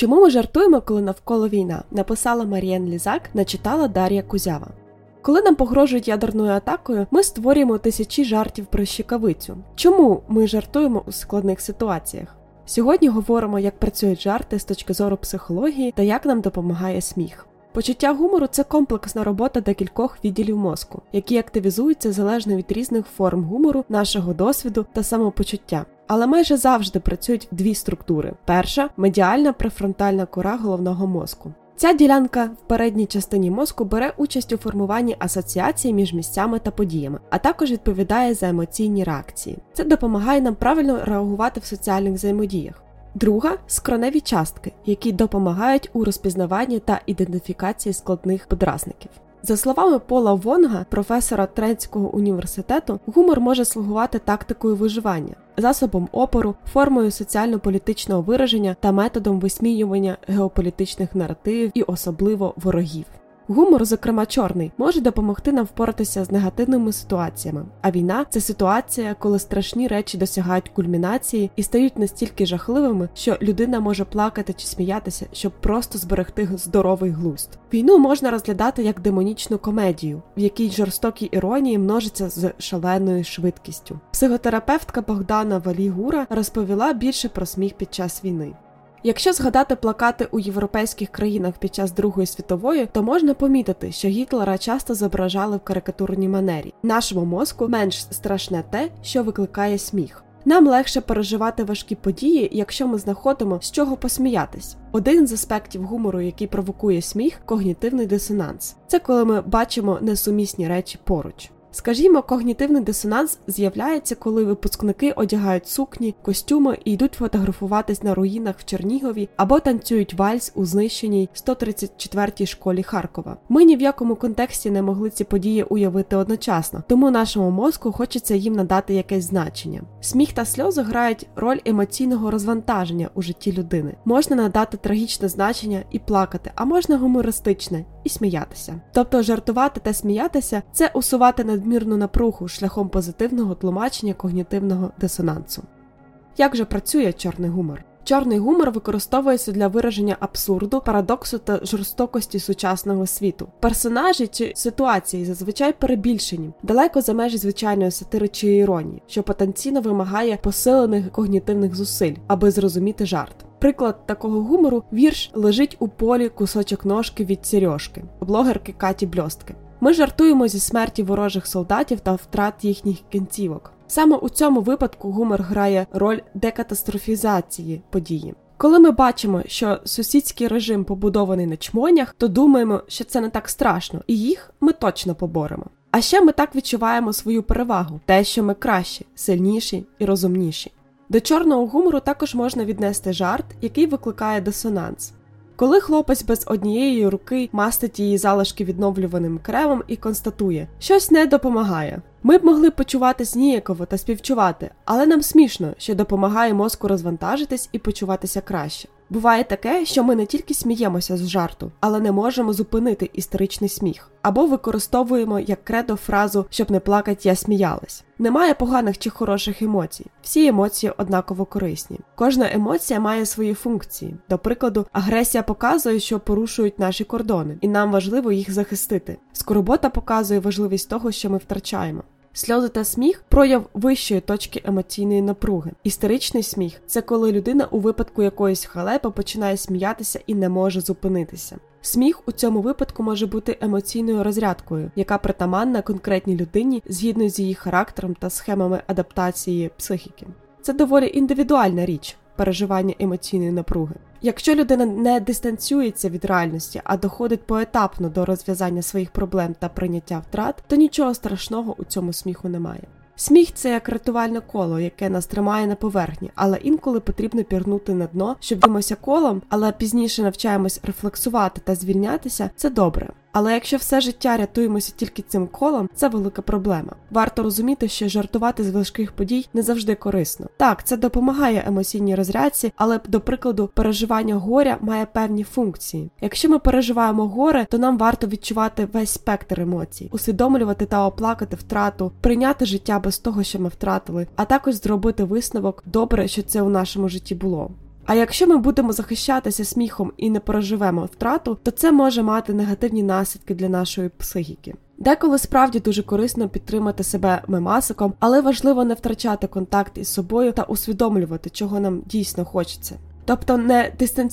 Чому ми жартуємо, коли навколо війна? Написала Марієн Лізак, начитала Дар'я Кузява. Коли нам погрожують ядерною атакою, ми створюємо тисячі жартів про щекавицю. Чому ми жартуємо у складних ситуаціях? Сьогодні говоримо, як працюють жарти з точки зору психології та як нам допомагає сміх. Почуття гумору це комплексна робота декількох відділів мозку, які активізуються залежно від різних форм гумору, нашого досвіду та самопочуття. Але майже завжди працюють дві структури: перша медіальна префронтальна кора головного мозку. Ця ділянка в передній частині мозку бере участь у формуванні асоціацій між місцями та подіями, а також відповідає за емоційні реакції. Це допомагає нам правильно реагувати в соціальних взаємодіях. Друга скроневі частки, які допомагають у розпізнаванні та ідентифікації складних подразників. За словами Пола Вонга, професора Тренського університету, гумор може слугувати тактикою виживання, засобом опору, формою соціально-політичного вираження та методом висміювання геополітичних наративів і особливо ворогів. Гумор, зокрема чорний, може допомогти нам впоратися з негативними ситуаціями. А війна це ситуація, коли страшні речі досягають кульмінації і стають настільки жахливими, що людина може плакати чи сміятися, щоб просто зберегти здоровий глузд. Війну можна розглядати як демонічну комедію, в якій жорстокі іронії множаться з шаленою швидкістю. Психотерапевтка Богдана Валігура розповіла більше про сміх під час війни. Якщо згадати плакати у європейських країнах під час Другої світової, то можна помітити, що Гітлера часто зображали в карикатурній манері. Нашому мозку менш страшне те, що викликає сміх. Нам легше переживати важкі події, якщо ми знаходимо з чого посміятись. Один з аспектів гумору, який провокує сміх когнітивний дисонанс. Це коли ми бачимо несумісні речі поруч. Скажімо, когнітивний дисонанс з'являється, коли випускники одягають сукні, костюми і йдуть фотографуватись на руїнах в Чернігові або танцюють вальс у знищеній 134-й школі Харкова. Ми ні в якому контексті не могли ці події уявити одночасно, тому нашому мозку хочеться їм надати якесь значення. Сміх та сльози грають роль емоційного розвантаження у житті людини. Можна надати трагічне значення і плакати, а можна гумористичне і сміятися. Тобто жартувати та сміятися це усувати надмірну напругу шляхом позитивного тлумачення когнітивного дисонансу. Як же працює чорний гумор? Чорний гумор використовується для вираження абсурду, парадоксу та жорстокості сучасного світу. Персонажі чи ситуації зазвичай перебільшені, далеко за межі звичайної сатири чи іронії, що потенційно вимагає посилених когнітивних зусиль, аби зрозуміти жарт. Приклад такого гумору вірш лежить у полі кусочок ножки від Сережки, блогерки Каті Бльостки. Ми жартуємо зі смерті ворожих солдатів та втрат їхніх кінцівок. Саме у цьому випадку гумор грає роль декатастрофізації події. Коли ми бачимо, що сусідський режим побудований на чмонях, то думаємо, що це не так страшно, і їх ми точно поборемо. А ще ми так відчуваємо свою перевагу, те, що ми кращі, сильніші і розумніші. До чорного гумору також можна віднести жарт, який викликає дисонанс. Коли хлопець без однієї руки мастить її залишки відновлюваним кремом і констатує, щось не допомагає. Ми б могли почуватись ніяково та співчувати, але нам смішно, що допомагає мозку розвантажитись і почуватися краще. Буває таке, що ми не тільки сміємося з жарту, але не можемо зупинити історичний сміх, або використовуємо як кредо фразу щоб не плакать, я сміялась. Немає поганих чи хороших емоцій. Всі емоції однаково корисні. Кожна емоція має свої функції. До прикладу, агресія показує, що порушують наші кордони, і нам важливо їх захистити. Скорбота показує важливість того, що ми втрачаємо. Сльози та сміх прояв вищої точки емоційної напруги. Істеричний сміх це коли людина у випадку якоїсь халепи починає сміятися і не може зупинитися. Сміх у цьому випадку може бути емоційною розрядкою, яка притаманна конкретній людині згідно з її характером та схемами адаптації психіки. Це доволі індивідуальна річ переживання емоційної напруги. Якщо людина не дистанціюється від реальності, а доходить поетапно до розв'язання своїх проблем та прийняття втрат, то нічого страшного у цьому сміху немає. Сміх це як рятувальне коло, яке нас тримає на поверхні, але інколи потрібно пірнути на дно, щоб димося колом, але пізніше навчаємось рефлексувати та звільнятися. Це добре. Але якщо все життя рятуємося тільки цим колом, це велика проблема. Варто розуміти, що жартувати з важких подій не завжди корисно. Так, це допомагає емоційній розрядці, але до прикладу, переживання горя має певні функції. Якщо ми переживаємо горе, то нам варто відчувати весь спектр емоцій, усвідомлювати та оплакати втрату, прийняти життя без того, що ми втратили, а також зробити висновок добре, що це у нашому житті було. А якщо ми будемо захищатися сміхом і не переживемо втрату, то це може мати негативні наслідки для нашої психіки. Деколи справді дуже корисно підтримати себе мемасиком, але важливо не втрачати контакт із собою та усвідомлювати, чого нам дійсно хочеться. Тобто не дистанціювати